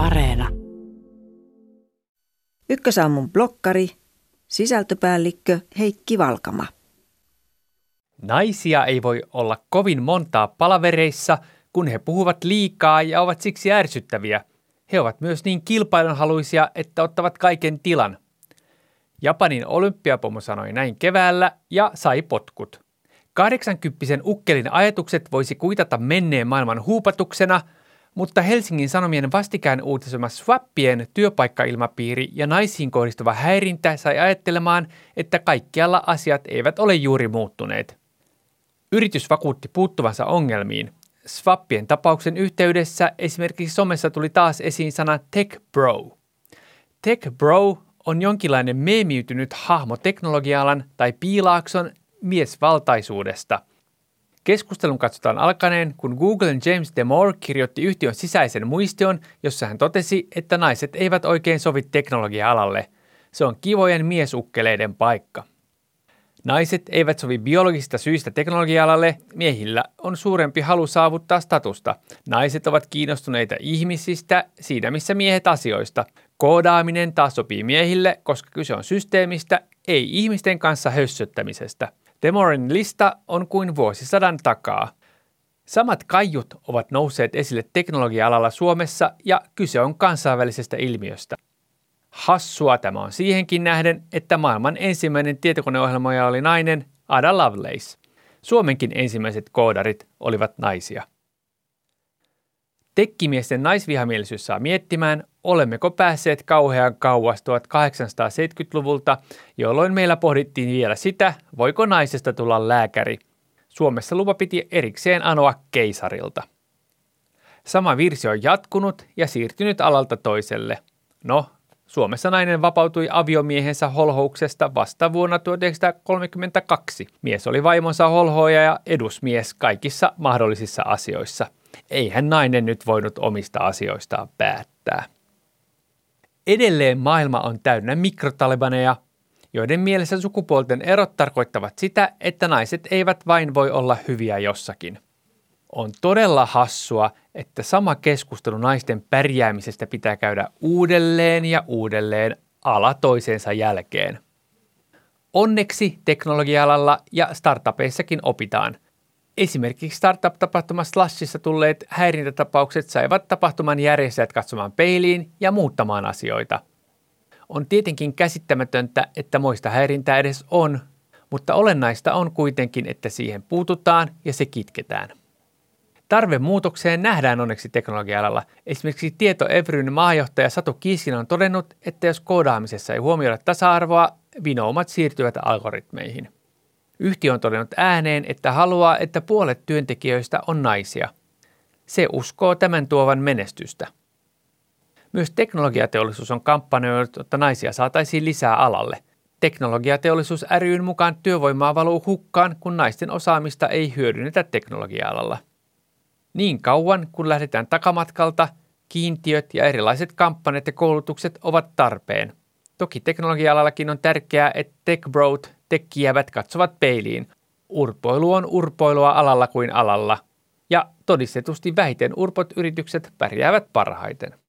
Areena. Ykkösaamun blokkari, sisältöpäällikkö Heikki Valkama. Naisia ei voi olla kovin montaa palavereissa, kun he puhuvat liikaa ja ovat siksi ärsyttäviä. He ovat myös niin kilpailunhaluisia, että ottavat kaiken tilan. Japanin olympiapomo sanoi näin keväällä ja sai potkut. 80 ukkelin ajatukset voisi kuitata menneen maailman huupatuksena, mutta Helsingin Sanomien vastikään uutisoma swappien työpaikkailmapiiri ja naisiin kohdistuva häirintä sai ajattelemaan, että kaikkialla asiat eivät ole juuri muuttuneet. Yritys vakuutti puuttuvansa ongelmiin. Swappien tapauksen yhteydessä esimerkiksi somessa tuli taas esiin sana tech bro. Tech bro on jonkinlainen meemiytynyt hahmo teknologialan tai piilaakson miesvaltaisuudesta. Keskustelun katsotaan alkaneen, kun Googlen James Demore kirjoitti yhtiön sisäisen muistion, jossa hän totesi, että naiset eivät oikein sovi teknologia-alalle. Se on kivojen miesukkeleiden paikka. Naiset eivät sovi biologisista syistä teknologia-alalle, miehillä on suurempi halu saavuttaa statusta. Naiset ovat kiinnostuneita ihmisistä, siinä missä miehet asioista. Koodaaminen taas sopii miehille, koska kyse on systeemistä, ei ihmisten kanssa hössöttämisestä. Demorin lista on kuin vuosisadan takaa. Samat kaiut ovat nousseet esille teknologia-alalla Suomessa ja kyse on kansainvälisestä ilmiöstä. Hassua tämä on siihenkin nähden, että maailman ensimmäinen tietokoneohjelmoija oli nainen Ada Lovelace. Suomenkin ensimmäiset koodarit olivat naisia. Tekkimiesten naisvihamielisyys saa miettimään, olemmeko päässeet kauhean kauas 1870-luvulta, jolloin meillä pohdittiin vielä sitä, voiko naisesta tulla lääkäri. Suomessa lupa piti erikseen anoa keisarilta. Sama virsi on jatkunut ja siirtynyt alalta toiselle. No, Suomessa nainen vapautui aviomiehensä holhouksesta vasta vuonna 1932. Mies oli vaimonsa holhoja ja edusmies kaikissa mahdollisissa asioissa. Eihän nainen nyt voinut omista asioistaan päättää. Edelleen maailma on täynnä mikrotalibaneja, joiden mielessä sukupuolten erot tarkoittavat sitä, että naiset eivät vain voi olla hyviä jossakin. On todella hassua, että sama keskustelu naisten pärjäämisestä pitää käydä uudelleen ja uudelleen ala toisensa jälkeen. Onneksi teknologia-alalla ja startupeissakin opitaan. Esimerkiksi startup-tapahtuma Slashissa tulleet häirintätapaukset saivat tapahtuman järjestäjät katsomaan peiliin ja muuttamaan asioita. On tietenkin käsittämätöntä, että moista häirintää edes on, mutta olennaista on kuitenkin, että siihen puututaan ja se kitketään. Tarve muutokseen nähdään onneksi teknologia-alalla. Esimerkiksi Tieto Evryn maajohtaja Satu Kiiskin on todennut, että jos koodaamisessa ei huomioida tasa-arvoa, vinoumat siirtyvät algoritmeihin. Yhtiö on todennut ääneen, että haluaa, että puolet työntekijöistä on naisia. Se uskoo tämän tuovan menestystä. Myös teknologiateollisuus on kampanjoinut, että naisia saataisiin lisää alalle. Teknologiateollisuus ryn mukaan työvoimaa valuu hukkaan, kun naisten osaamista ei hyödynnetä teknologia-alalla – niin kauan kun lähdetään takamatkalta, kiintiöt ja erilaiset kampanjat ja koulutukset ovat tarpeen. Toki teknologia-alallakin on tärkeää, että tech brot, tekkijävät katsovat peiliin. Urpoilu on urpoilua alalla kuin alalla. Ja todistetusti vähiten urpot yritykset pärjäävät parhaiten.